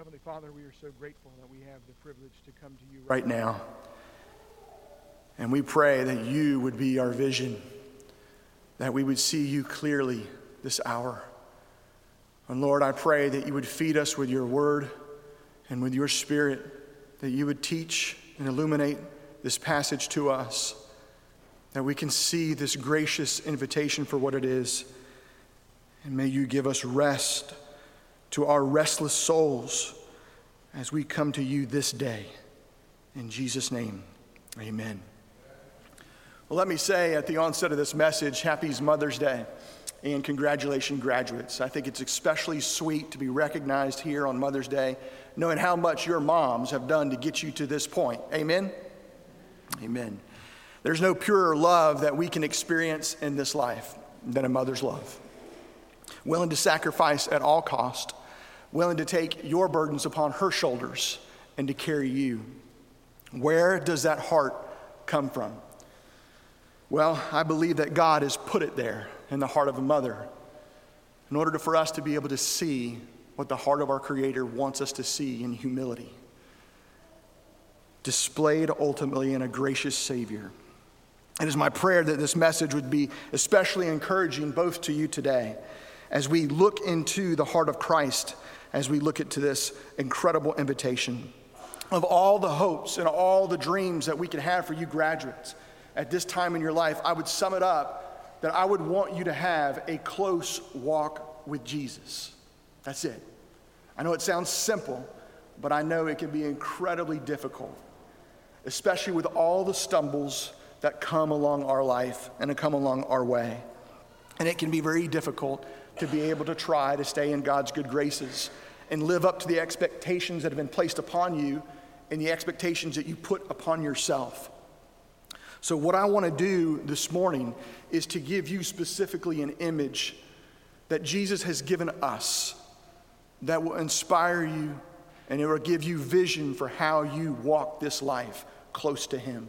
Heavenly Father, we are so grateful that we have the privilege to come to you right now. And we pray that you would be our vision, that we would see you clearly this hour. And Lord, I pray that you would feed us with your word and with your spirit, that you would teach and illuminate this passage to us, that we can see this gracious invitation for what it is. And may you give us rest to our restless souls as we come to you this day. In Jesus' name, amen. Well, let me say at the onset of this message, Happy Mother's Day and congratulations, graduates. I think it's especially sweet to be recognized here on Mother's Day, knowing how much your moms have done to get you to this point. Amen? Amen. There's no purer love that we can experience in this life than a mother's love. Willing to sacrifice at all cost willing to take your burdens upon her shoulders and to carry you. Where does that heart come from? Well, I believe that God has put it there in the heart of a mother in order for us to be able to see what the heart of our Creator wants us to see in humility, displayed ultimately in a gracious Savior. It is my prayer that this message would be especially encouraging both to you today as we look into the heart of Christ as we look into this incredible invitation. Of all the hopes and all the dreams that we can have for you graduates at this time in your life, I would sum it up that I would want you to have a close walk with Jesus. That's it. I know it sounds simple, but I know it can be incredibly difficult, especially with all the stumbles that come along our life and come along our way. And it can be very difficult to be able to try to stay in God's good graces and live up to the expectations that have been placed upon you and the expectations that you put upon yourself. So, what I want to do this morning is to give you specifically an image that Jesus has given us that will inspire you and it will give you vision for how you walk this life close to Him.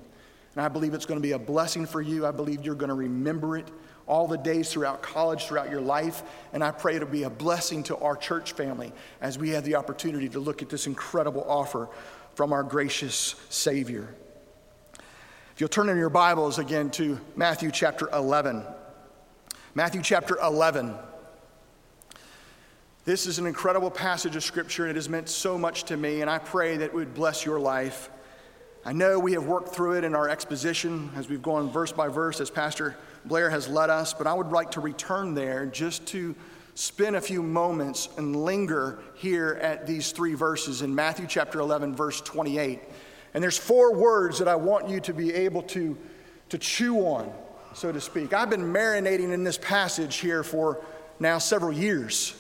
And I believe it's going to be a blessing for you. I believe you're going to remember it all the days throughout college, throughout your life. And I pray it'll be a blessing to our church family as we have the opportunity to look at this incredible offer from our gracious Savior. If you'll turn in your Bibles again to Matthew chapter 11. Matthew chapter 11. This is an incredible passage of Scripture, and it has meant so much to me, and I pray that it would bless your life. I know we have worked through it in our exposition as we've gone verse by verse, as Pastor Blair has led us, but I would like to return there just to spend a few moments and linger here at these three verses in Matthew chapter 11, verse 28. And there's four words that I want you to be able to, to chew on, so to speak. I've been marinating in this passage here for now several years,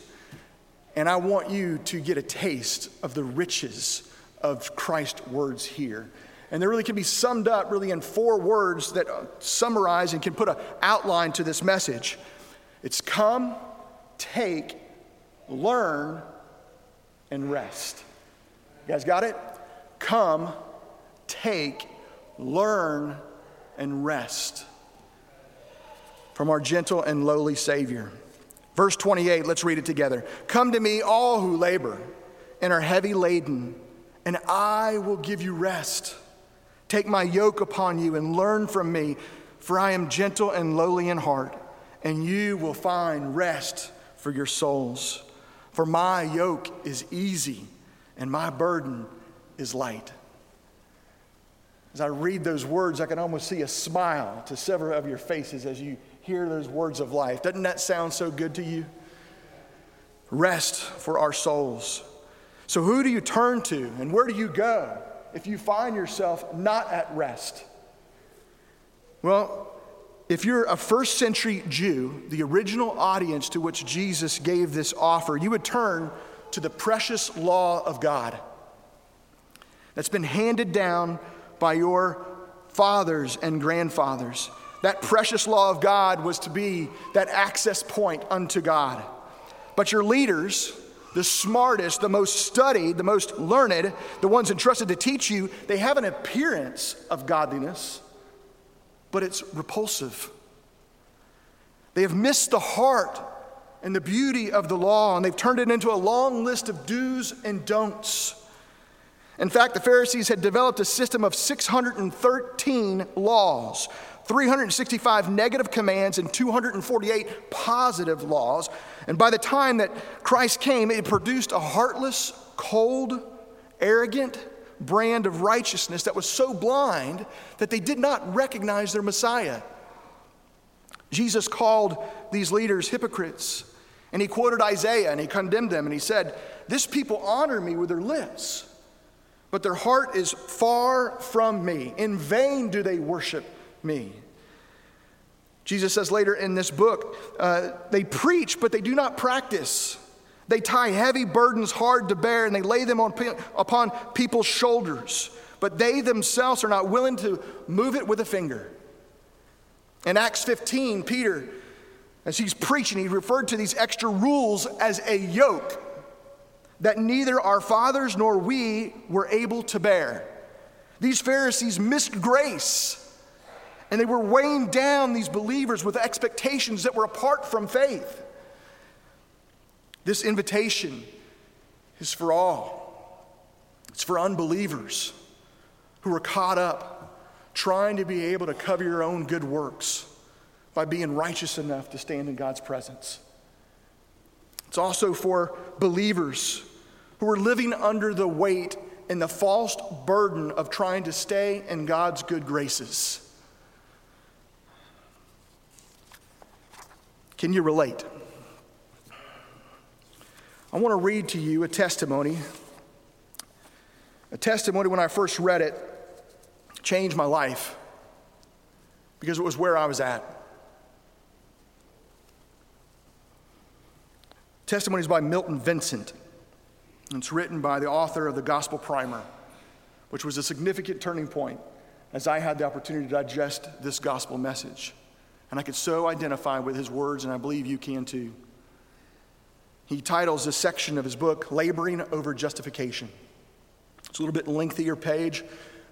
and I want you to get a taste of the riches of Christ's words here. And they really can be summed up really in four words that uh, summarize and can put an outline to this message. It's come, take, learn, and rest. You guys got it? Come, take, learn, and rest from our gentle and lowly Savior. Verse 28, let's read it together. Come to me, all who labor and are heavy laden, and I will give you rest. Take my yoke upon you and learn from me, for I am gentle and lowly in heart, and you will find rest for your souls. For my yoke is easy and my burden is light. As I read those words, I can almost see a smile to several of your faces as you hear those words of life. Doesn't that sound so good to you? Rest for our souls. So, who do you turn to and where do you go if you find yourself not at rest? Well, if you're a first century Jew, the original audience to which Jesus gave this offer, you would turn to the precious law of God that's been handed down by your fathers and grandfathers. That precious law of God was to be that access point unto God. But your leaders, the smartest, the most studied, the most learned, the ones entrusted to teach you, they have an appearance of godliness, but it's repulsive. They have missed the heart and the beauty of the law, and they've turned it into a long list of do's and don'ts. In fact, the Pharisees had developed a system of 613 laws, 365 negative commands, and 248 positive laws. And by the time that Christ came, it produced a heartless, cold, arrogant brand of righteousness that was so blind that they did not recognize their Messiah. Jesus called these leaders hypocrites, and he quoted Isaiah and he condemned them, and he said, This people honor me with their lips but their heart is far from me. In vain do they worship me. Jesus says later in this book, uh, they preach, but they do not practice. They tie heavy burdens hard to bear and they lay them on, upon people's shoulders, but they themselves are not willing to move it with a finger. In Acts 15, Peter, as he's preaching, he referred to these extra rules as a yoke that neither our fathers nor we were able to bear. These Pharisees missed grace, and they were weighing down these believers with expectations that were apart from faith. This invitation is for all, it's for unbelievers who are caught up trying to be able to cover your own good works by being righteous enough to stand in God's presence. It's also for believers who are living under the weight and the false burden of trying to stay in God's good graces. Can you relate? I want to read to you a testimony. A testimony when I first read it changed my life because it was where I was at. Testimonies by Milton Vincent. It's written by the author of the Gospel Primer, which was a significant turning point as I had the opportunity to digest this gospel message. And I could so identify with his words, and I believe you can too. He titles this section of his book, Laboring Over Justification. It's a little bit lengthier page,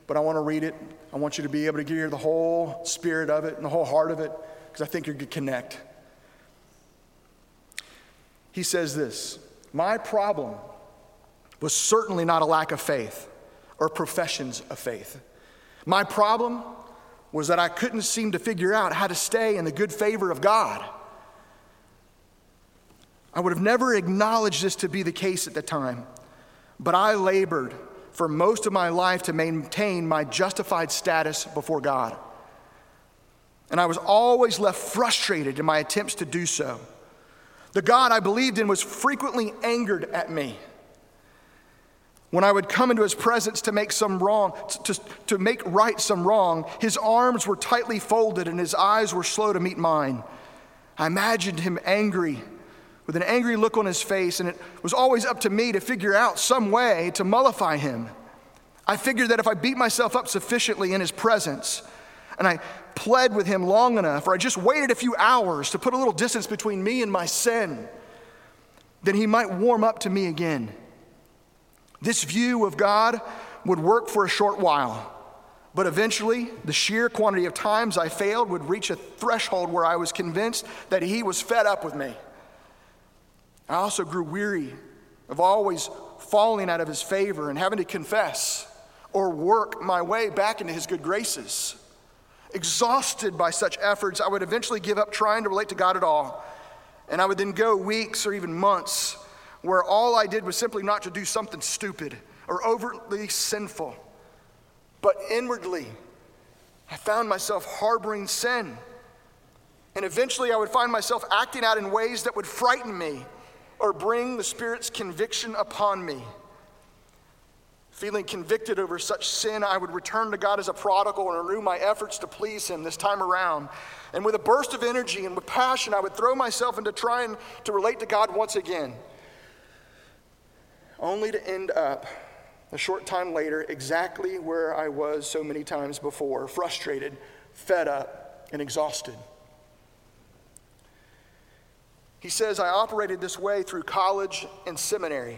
but I want to read it. I want you to be able to hear the whole spirit of it and the whole heart of it, because I think you're going to connect. He says this My problem was certainly not a lack of faith or professions of faith. My problem was that I couldn't seem to figure out how to stay in the good favor of God. I would have never acknowledged this to be the case at the time, but I labored for most of my life to maintain my justified status before God. And I was always left frustrated in my attempts to do so. The God I believed in was frequently angered at me when I would come into his presence to make some wrong, to, to make right some wrong, his arms were tightly folded and his eyes were slow to meet mine. I imagined him angry, with an angry look on his face, and it was always up to me to figure out some way to mollify him. I figured that if I beat myself up sufficiently in his presence, and I pled with him long enough, or I just waited a few hours to put a little distance between me and my sin, then he might warm up to me again. This view of God would work for a short while, but eventually the sheer quantity of times I failed would reach a threshold where I was convinced that He was fed up with me. I also grew weary of always falling out of His favor and having to confess or work my way back into His good graces. Exhausted by such efforts, I would eventually give up trying to relate to God at all. And I would then go weeks or even months where all I did was simply not to do something stupid or overtly sinful, but inwardly, I found myself harboring sin. And eventually, I would find myself acting out in ways that would frighten me or bring the Spirit's conviction upon me. Feeling convicted over such sin, I would return to God as a prodigal and renew my efforts to please Him this time around. And with a burst of energy and with passion, I would throw myself into trying to relate to God once again only to end up a short time later exactly where I was so many times before frustrated, fed up, and exhausted. He says, I operated this way through college and seminary,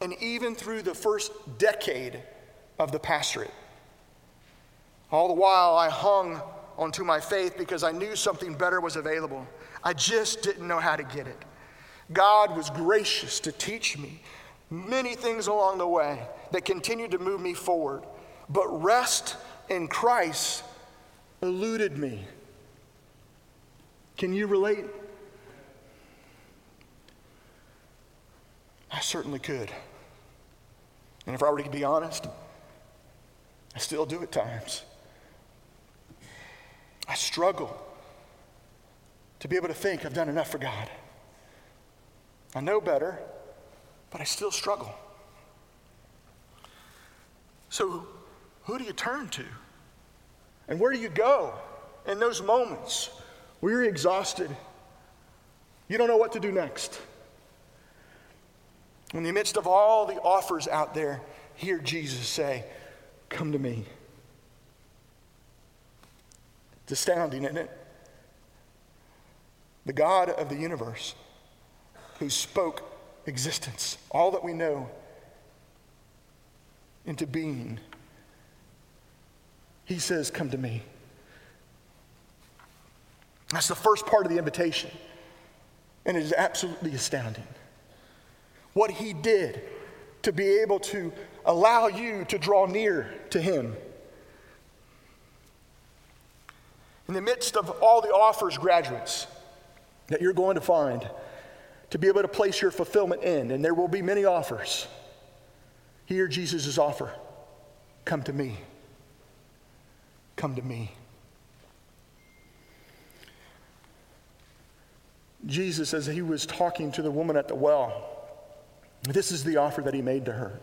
and even through the first decade of the pastorate. All the while, I hung onto my faith because I knew something better was available. I just didn't know how to get it. God was gracious to teach me many things along the way that continued to move me forward, but rest in Christ eluded me. Can you relate? I certainly could. And if I were to be honest, I still do at times. I struggle to be able to think I've done enough for God. I know better, but I still struggle. So, who do you turn to? And where do you go in those moments where you're exhausted? You don't know what to do next. In the midst of all the offers out there, hear Jesus say, Come to me. It's astounding, isn't it? The God of the universe who spoke existence, all that we know, into being. He says, Come to me. That's the first part of the invitation. And it is absolutely astounding. What he did to be able to allow you to draw near to him. In the midst of all the offers, graduates, that you're going to find, to be able to place your fulfillment in, and there will be many offers. Hear Jesus' offer Come to me. Come to me. Jesus, as he was talking to the woman at the well, this is the offer that he made to her.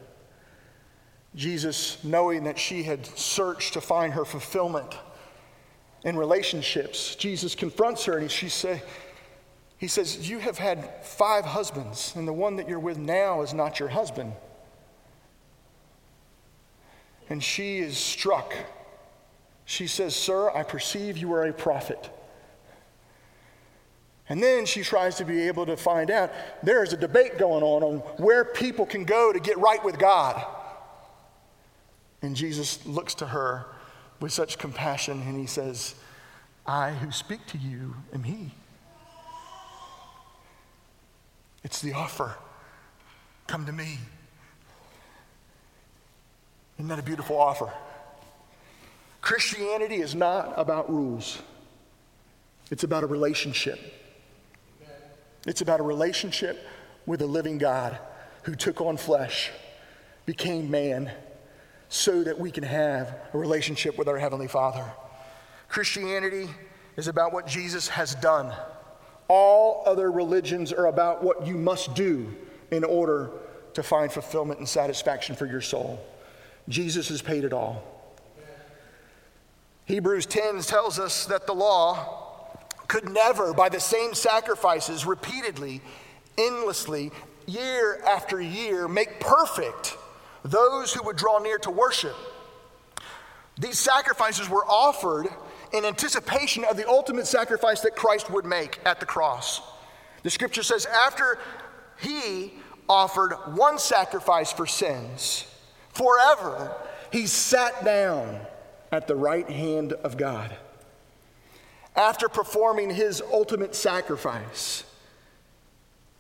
Jesus, knowing that she had searched to find her fulfillment in relationships, Jesus confronts her and she say, he says, You have had five husbands, and the one that you're with now is not your husband. And she is struck. She says, Sir, I perceive you are a prophet. And then she tries to be able to find out there is a debate going on on where people can go to get right with God. And Jesus looks to her with such compassion and he says, I who speak to you am he. It's the offer. Come to me. Isn't that a beautiful offer? Christianity is not about rules, it's about a relationship. It's about a relationship with a living God who took on flesh, became man, so that we can have a relationship with our Heavenly Father. Christianity is about what Jesus has done. All other religions are about what you must do in order to find fulfillment and satisfaction for your soul. Jesus has paid it all. Hebrews 10 tells us that the law could never, by the same sacrifices, repeatedly, endlessly, year after year, make perfect those who would draw near to worship. These sacrifices were offered in anticipation of the ultimate sacrifice that Christ would make at the cross. The scripture says, after he offered one sacrifice for sins forever, he sat down at the right hand of God. After performing his ultimate sacrifice,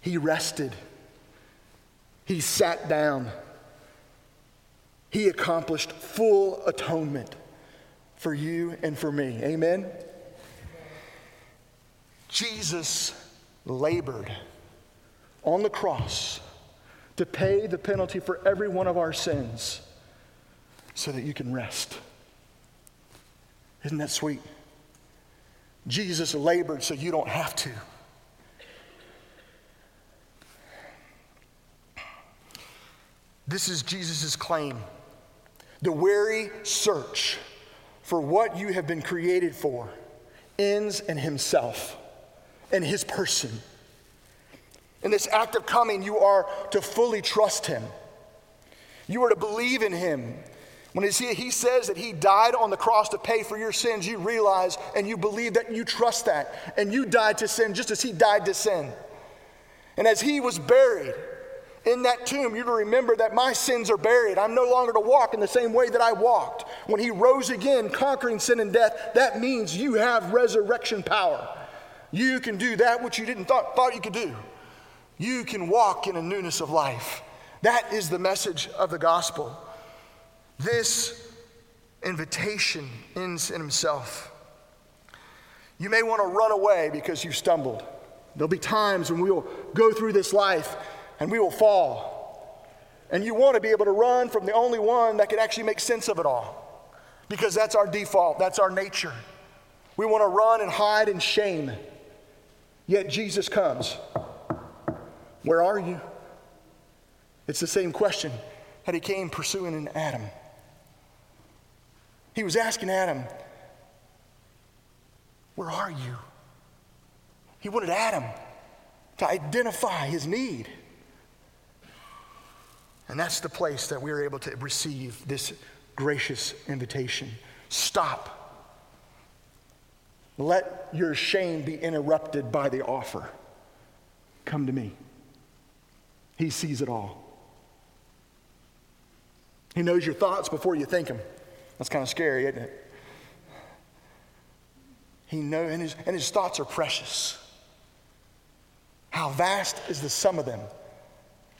he rested. He sat down. He accomplished full atonement for you and for me. Amen? Jesus labored on the cross to pay the penalty for every one of our sins so that you can rest. Isn't that sweet? Jesus labored so you don't have to. This is Jesus' claim. The weary search for what you have been created for ends in Himself and His person. In this act of coming, you are to fully trust Him. You are to believe in Him. When he says that He died on the cross to pay for your sins, you realize and you believe that you trust that. And you died to sin just as He died to sin. And as He was buried, in that tomb, you're to remember that my sins are buried. I'm no longer to walk in the same way that I walked. When he rose again, conquering sin and death, that means you have resurrection power. You can do that which you didn't thought, thought you could do. you can walk in a newness of life. That is the message of the gospel. This invitation ends in himself. You may want to run away because you've stumbled. There'll be times when we will go through this life and we will fall. And you want to be able to run from the only one that can actually make sense of it all because that's our default, that's our nature. We want to run and hide in shame. Yet Jesus comes. Where are you? It's the same question that he came pursuing in Adam. He was asking Adam, Where are you? He wanted Adam to identify his need. And that's the place that we are able to receive this gracious invitation. Stop. Let your shame be interrupted by the offer. Come to me. He sees it all. He knows your thoughts before you think them. That's kind of scary, isn't it? He knows, and his, and his thoughts are precious. How vast is the sum of them?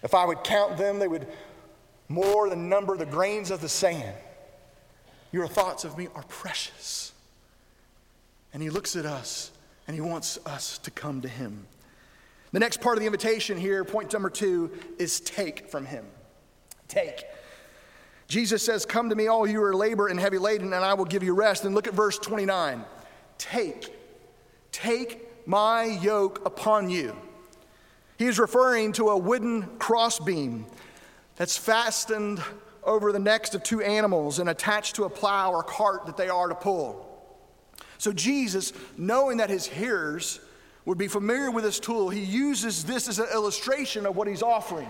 If I would count them, they would more than number the grains of the sand. Your thoughts of me are precious. And he looks at us and he wants us to come to him. The next part of the invitation here, point number two, is take from him. Take. Jesus says, Come to me, all you who are labor and heavy laden, and I will give you rest. And look at verse 29. Take, take my yoke upon you. He is referring to a wooden crossbeam that's fastened over the necks of two animals and attached to a plow or cart that they are to pull. So, Jesus, knowing that his hearers would be familiar with this tool, he uses this as an illustration of what he's offering.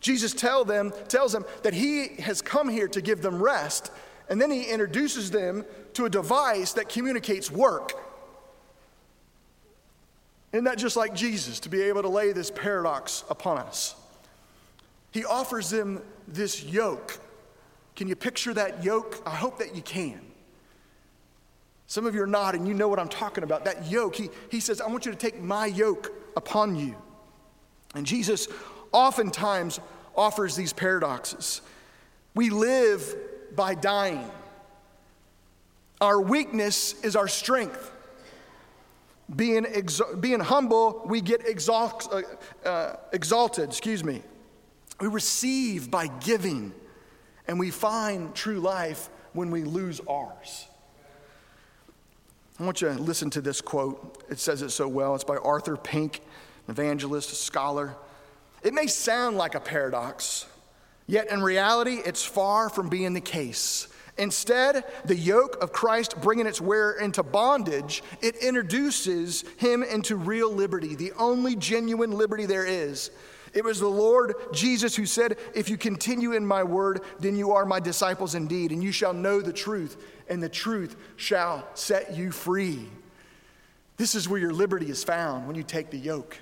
Jesus tell them, tells them that he has come here to give them rest, and then he introduces them to a device that communicates work. Isn't that just like Jesus to be able to lay this paradox upon us? He offers them this yoke. Can you picture that yoke? I hope that you can. Some of you are nodding, you know what I'm talking about. That yoke, he, he says, I want you to take my yoke upon you. And Jesus oftentimes offers these paradoxes. We live by dying. Our weakness is our strength. Being, being humble, we get exalt- uh, uh, exalted, excuse me. We receive by giving, and we find true life when we lose ours. I want you to listen to this quote. It says it so well. It's by Arthur Pink, evangelist, a scholar. It may sound like a paradox, yet in reality, it's far from being the case. Instead, the yoke of Christ bringing its wearer into bondage, it introduces him into real liberty, the only genuine liberty there is. It was the Lord Jesus who said, If you continue in my word, then you are my disciples indeed, and you shall know the truth, and the truth shall set you free. This is where your liberty is found when you take the yoke.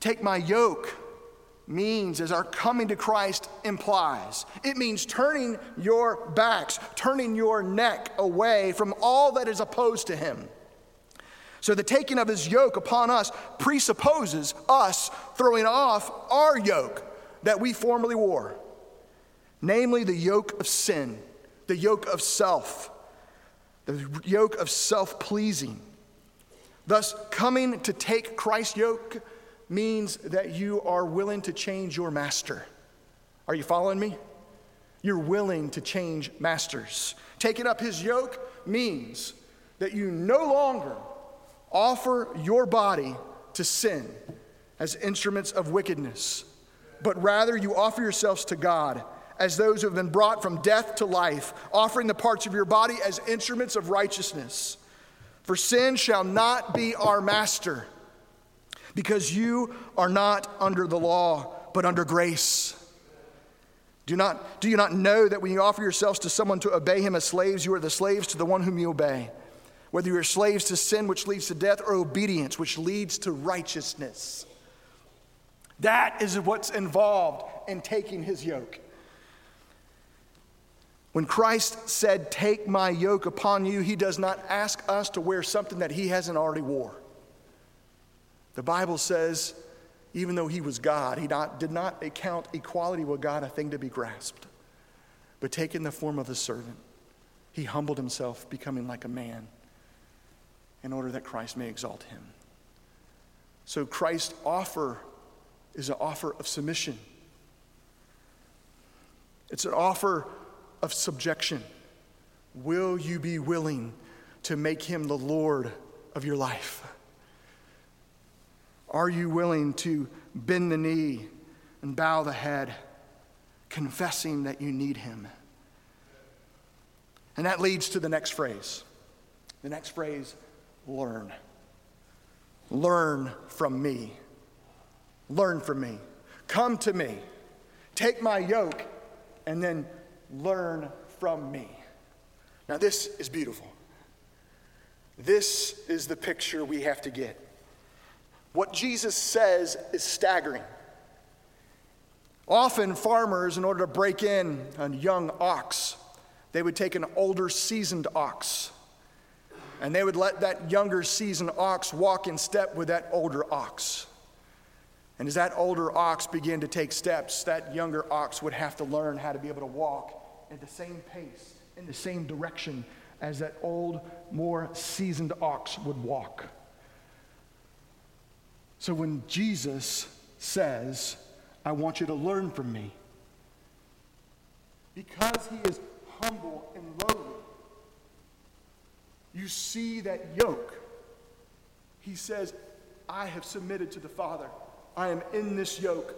Take my yoke means, as our coming to Christ implies. It means turning your backs, turning your neck away from all that is opposed to Him. So the taking of His yoke upon us presupposes us throwing off our yoke that we formerly wore, namely the yoke of sin, the yoke of self, the yoke of self pleasing. Thus, coming to take Christ's yoke means that you are willing to change your master. Are you following me? You're willing to change masters. Taking up his yoke means that you no longer offer your body to sin as instruments of wickedness, but rather you offer yourselves to God as those who have been brought from death to life, offering the parts of your body as instruments of righteousness. For sin shall not be our master because you are not under the law, but under grace. Do, not, do you not know that when you offer yourselves to someone to obey him as slaves, you are the slaves to the one whom you obey? Whether you are slaves to sin, which leads to death, or obedience, which leads to righteousness. That is what's involved in taking his yoke. When Christ said, Take my yoke upon you, he does not ask us to wear something that he hasn't already wore. The Bible says, even though he was God, he not, did not account equality with God a thing to be grasped, but taking the form of a servant, he humbled himself, becoming like a man, in order that Christ may exalt him. So Christ's offer is an offer of submission. It's an offer of subjection. Will you be willing to make him the Lord of your life? Are you willing to bend the knee and bow the head, confessing that you need him? And that leads to the next phrase. The next phrase learn. Learn from me. Learn from me. Come to me. Take my yoke and then learn from me. Now, this is beautiful. This is the picture we have to get. What Jesus says is staggering. Often, farmers, in order to break in a young ox, they would take an older, seasoned ox, and they would let that younger, seasoned ox walk in step with that older ox. And as that older ox began to take steps, that younger ox would have to learn how to be able to walk at the same pace, in the same direction as that old, more seasoned ox would walk. So when Jesus says, I want you to learn from me, because he is humble and lowly, you see that yoke. He says, I have submitted to the Father. I am in this yoke.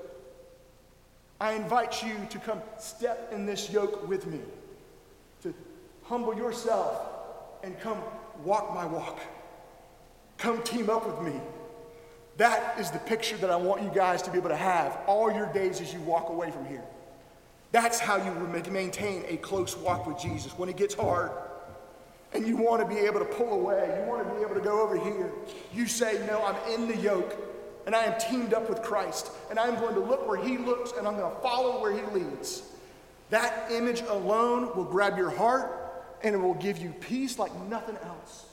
I invite you to come step in this yoke with me, to humble yourself and come walk my walk. Come team up with me. That is the picture that I want you guys to be able to have all your days as you walk away from here. That's how you maintain a close walk with Jesus. When it gets hard and you want to be able to pull away, you want to be able to go over here, you say, No, I'm in the yoke and I am teamed up with Christ, and I'm going to look where He looks, and I'm going to follow where He leads. That image alone will grab your heart and it will give you peace like nothing else.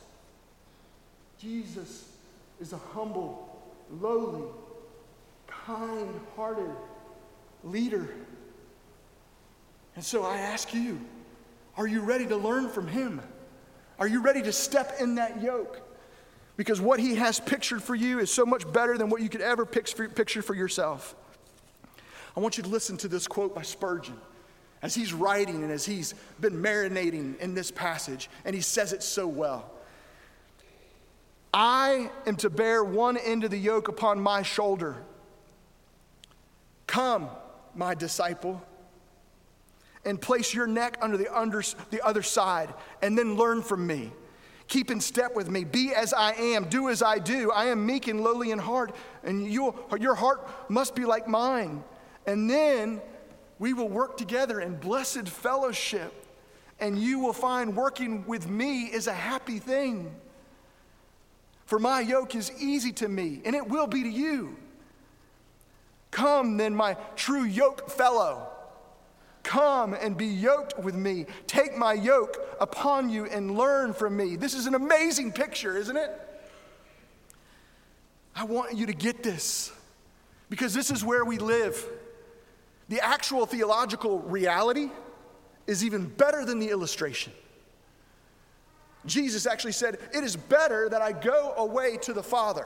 Jesus is a humble, lowly, kind hearted leader. And so I ask you, are you ready to learn from him? Are you ready to step in that yoke? because what he has pictured for you is so much better than what you could ever picture for yourself. I want you to listen to this quote by Spurgeon as he's writing and as he's been marinating in this passage, and he says it so well. I am to bear one end of the yoke upon my shoulder. Come, my disciple, and place your neck under the, under, the other side, and then learn from me. Keep in step with me. Be as I am. Do as I do. I am meek and lowly in heart, and you, your heart must be like mine. And then we will work together in blessed fellowship, and you will find working with me is a happy thing. For my yoke is easy to me, and it will be to you. Come, then, my true yoke fellow. Come and be yoked with me. Take my yoke upon you and learn from me. This is an amazing picture, isn't it? I want you to get this because this is where we live. The actual theological reality is even better than the illustration. Jesus actually said, It is better that I go away to the Father.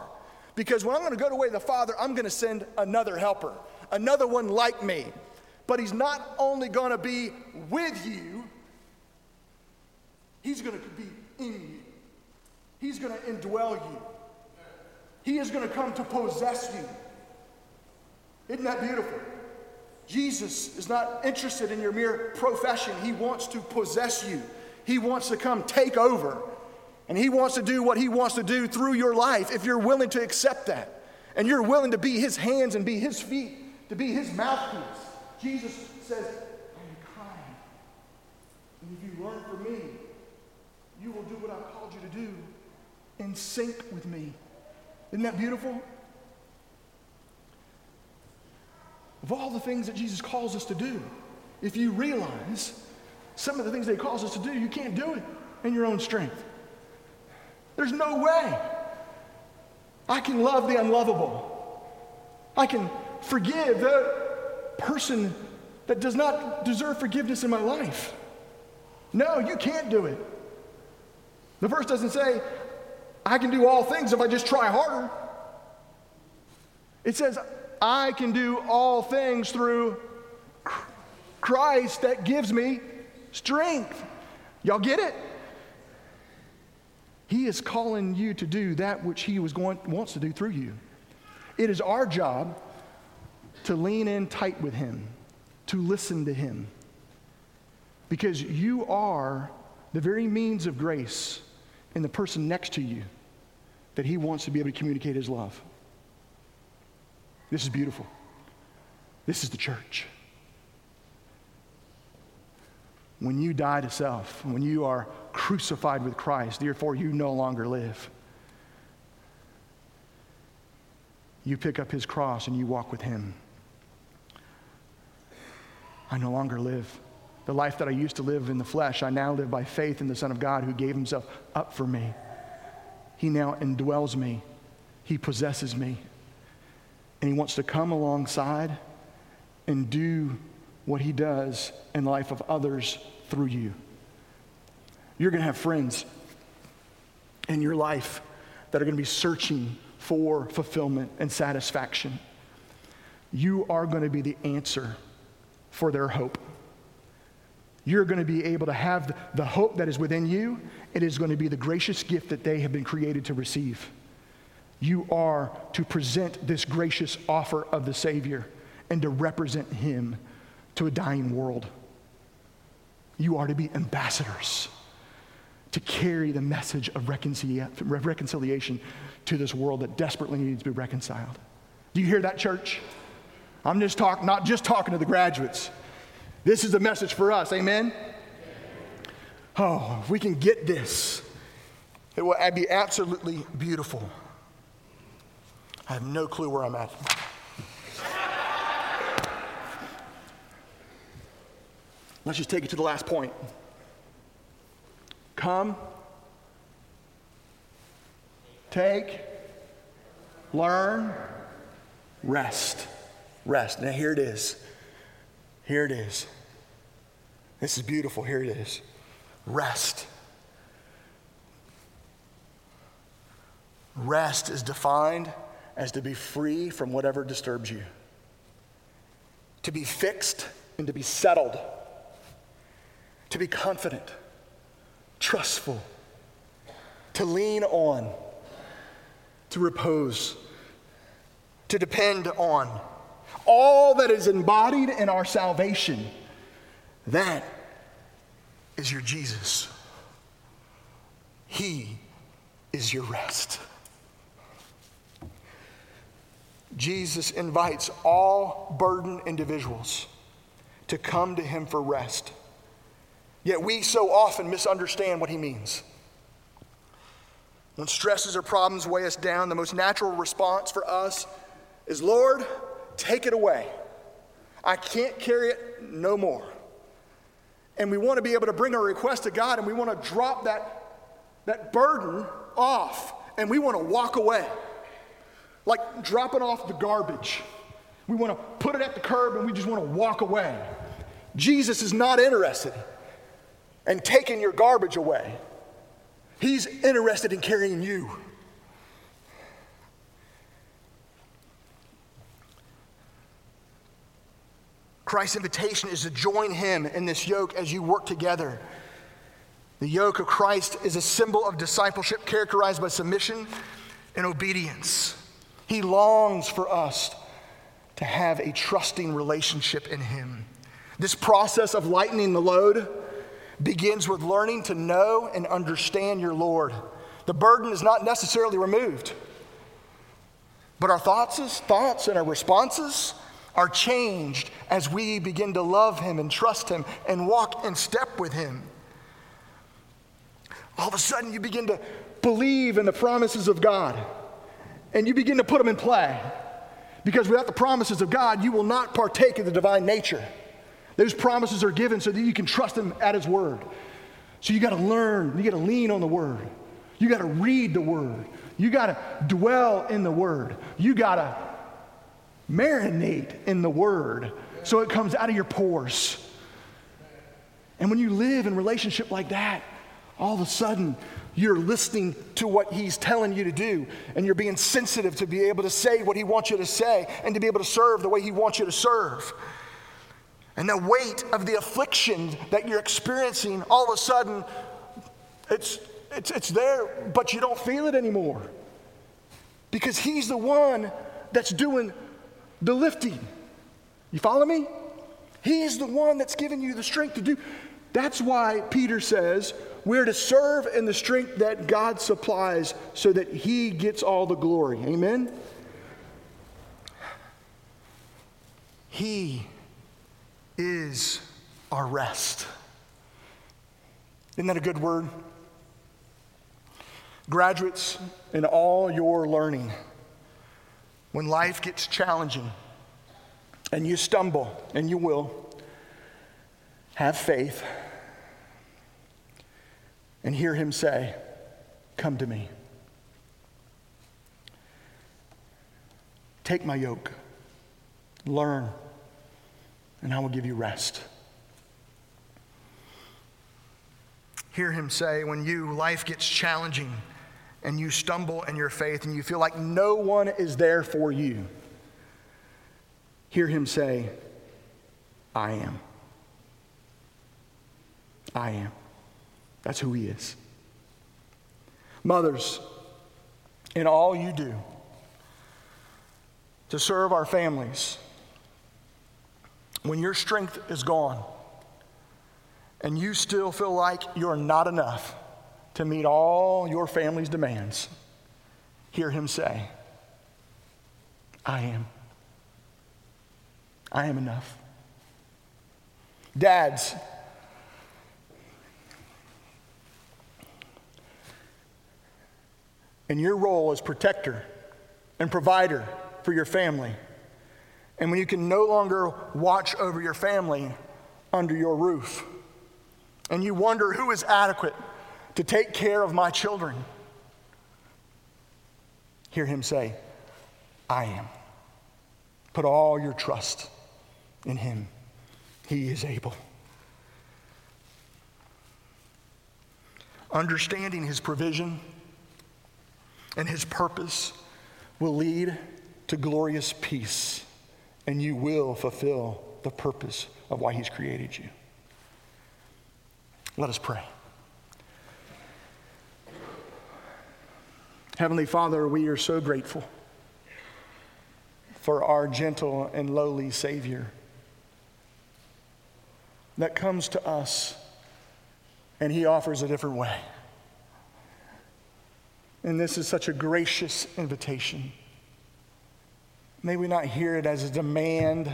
Because when I'm going to go away to the Father, I'm going to send another helper, another one like me, but he's not only going to be with you, he's going to be in you. He's going to indwell you. He is going to come to possess you. Isn't that beautiful? Jesus is not interested in your mere profession. He wants to possess you. He wants to come take over. And He wants to do what He wants to do through your life if you're willing to accept that. And you're willing to be His hands and be His feet, to be His mouthpiece. Jesus says, I am kind. And if you learn from me, you will do what I've called you to do in sync with me. Isn't that beautiful? Of all the things that Jesus calls us to do, if you realize some of the things that he calls us to do, you can't do it in your own strength. There's no way. I can love the unlovable. I can forgive the person that does not deserve forgiveness in my life. No, you can't do it. The verse doesn't say, I can do all things if I just try harder. It says, I can do all things through Christ that gives me strength. Y'all get it? He is calling you to do that which he was going, wants to do through you. It is our job to lean in tight with him, to listen to him. Because you are the very means of grace in the person next to you that he wants to be able to communicate his love. This is beautiful. This is the church. When you die to self, when you are crucified with Christ, therefore you no longer live. You pick up his cross and you walk with him. I no longer live. The life that I used to live in the flesh, I now live by faith in the Son of God who gave himself up for me. He now indwells me, he possesses me, and he wants to come alongside and do what he does in the life of others through you. You're going to have friends in your life that are going to be searching for fulfillment and satisfaction. You are going to be the answer for their hope. You're going to be able to have the hope that is within you. It is going to be the gracious gift that they have been created to receive. You are to present this gracious offer of the Savior and to represent Him to a dying world. You are to be ambassadors to carry the message of reconciliation to this world that desperately needs to be reconciled. Do you hear that, church? I'm just talking, not just talking to the graduates. This is a message for us. Amen? Oh, if we can get this, it will be absolutely beautiful. I have no clue where I'm at. Let's just take it to the last point. Come, take, learn, rest rest. Now, here it is. Here it is. This is beautiful. Here it is. Rest. Rest is defined as to be free from whatever disturbs you, to be fixed and to be settled, to be confident, trustful, to lean on, to repose, to depend on all that is embodied in our salvation, that is your Jesus. He is your rest. Jesus invites all burdened individuals to come to him for rest. Yet we so often misunderstand what he means. When stresses or problems weigh us down, the most natural response for us is Lord, Take it away. I can't carry it no more. And we want to be able to bring a request to God and we want to drop that, that burden off and we want to walk away. Like dropping off the garbage. We want to put it at the curb and we just want to walk away. Jesus is not interested in taking your garbage away, He's interested in carrying you. Christ's invitation is to join him in this yoke as you work together. The yoke of Christ is a symbol of discipleship characterized by submission and obedience. He longs for us to have a trusting relationship in him. This process of lightening the load begins with learning to know and understand your Lord. The burden is not necessarily removed, but our thoughts, thoughts and our responses are changed as we begin to love Him and trust Him and walk in step with Him. All of a sudden, you begin to believe in the promises of God and you begin to put them in play. Because without the promises of God, you will not partake of the divine nature. Those promises are given so that you can trust Him at His word. So you got to learn, you got to lean on the word. You got to read the Word. You got to dwell in the Word. You got to marinate in the Word so it comes out of your pores. And when you live in relationship like that, all of a sudden you're listening to what he's telling you to do and you're being sensitive to be able to say what he wants you to say and to be able to serve the way he wants you to serve. And the weight of the affliction that you're experiencing, all of a sudden, it's, it's, it's there, but you don't feel it anymore. Because he's the one that's doing the lifting. You follow me? He's the one that's giving you the strength to do. That's why Peter says we're to serve in the strength that God supplies so that He gets all the glory. Amen? He is our rest. Isn't that a good word? Graduates, in all your learning, when life gets challenging and you stumble, and you will, have faith and hear him say, Come to me. Take my yoke, learn, and I will give you rest. Hear him say, when you life gets challenging and you stumble in your faith and you feel like no one is there for you, hear him say, I am. I am. That's who He is. Mothers, in all you do to serve our families, when your strength is gone and you still feel like you're not enough to meet all your family's demands, hear Him say, I am. I am enough. Dads, in your role as protector and provider for your family. And when you can no longer watch over your family under your roof, and you wonder who is adequate to take care of my children, hear him say, I am. Put all your trust in him, he is able. Understanding his provision and his purpose will lead to glorious peace, and you will fulfill the purpose of why he's created you. Let us pray. Heavenly Father, we are so grateful for our gentle and lowly Savior that comes to us and he offers a different way. And this is such a gracious invitation. May we not hear it as a demand,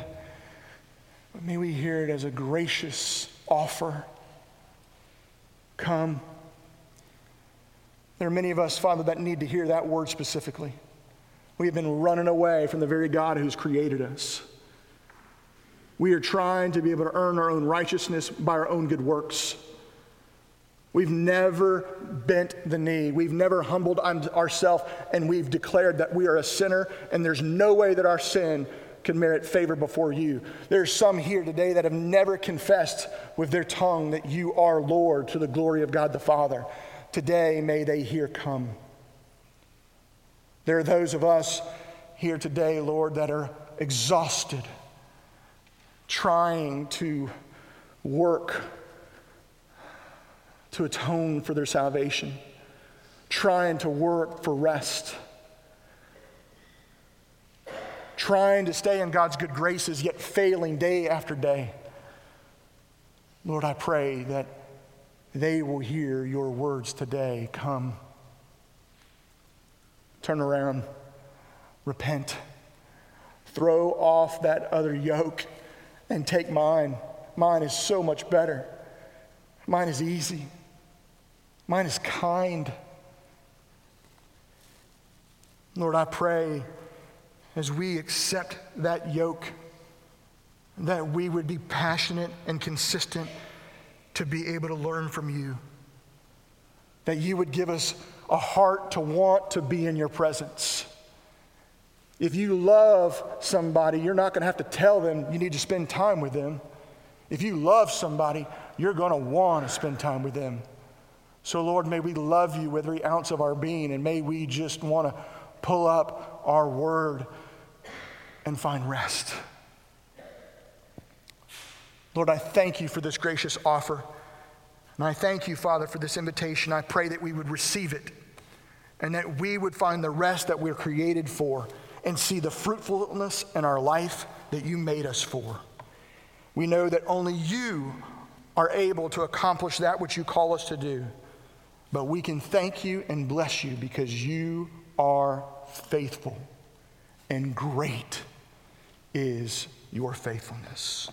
but may we hear it as a gracious offer. Come. There are many of us, Father, that need to hear that word specifically. We have been running away from the very God who's created us. We are trying to be able to earn our own righteousness by our own good works. We've never bent the knee. We've never humbled ourselves, and we've declared that we are a sinner, and there's no way that our sin can merit favor before you. There's some here today that have never confessed with their tongue that you are Lord to the glory of God the Father. Today, may they hear come. There are those of us here today, Lord, that are exhausted, trying to work to atone for their salvation, trying to work for rest, trying to stay in God's good graces, yet failing day after day. Lord, I pray that they will hear your words today. Come, turn around, repent, throw off that other yoke, and take mine. Mine is so much better. Mine is easy. Mine is kind. Lord, I pray as we accept that yoke that we would be passionate and consistent to be able to learn from you. That you would give us a heart to want to be in your presence. If you love somebody, you're not going to have to tell them you need to spend time with them. If you love somebody, you're going to want to spend time with them. So, Lord, may we love you with every ounce of our being, and may we just want to pull up our word and find rest. Lord, I thank you for this gracious offer. And I thank you, Father, for this invitation. I pray that we would receive it and that we would find the rest that we're created for and see the fruitfulness in our life that you made us for. We know that only you are able to accomplish that which you call us to do. But we can thank you and bless you because you are faithful, and great is your faithfulness.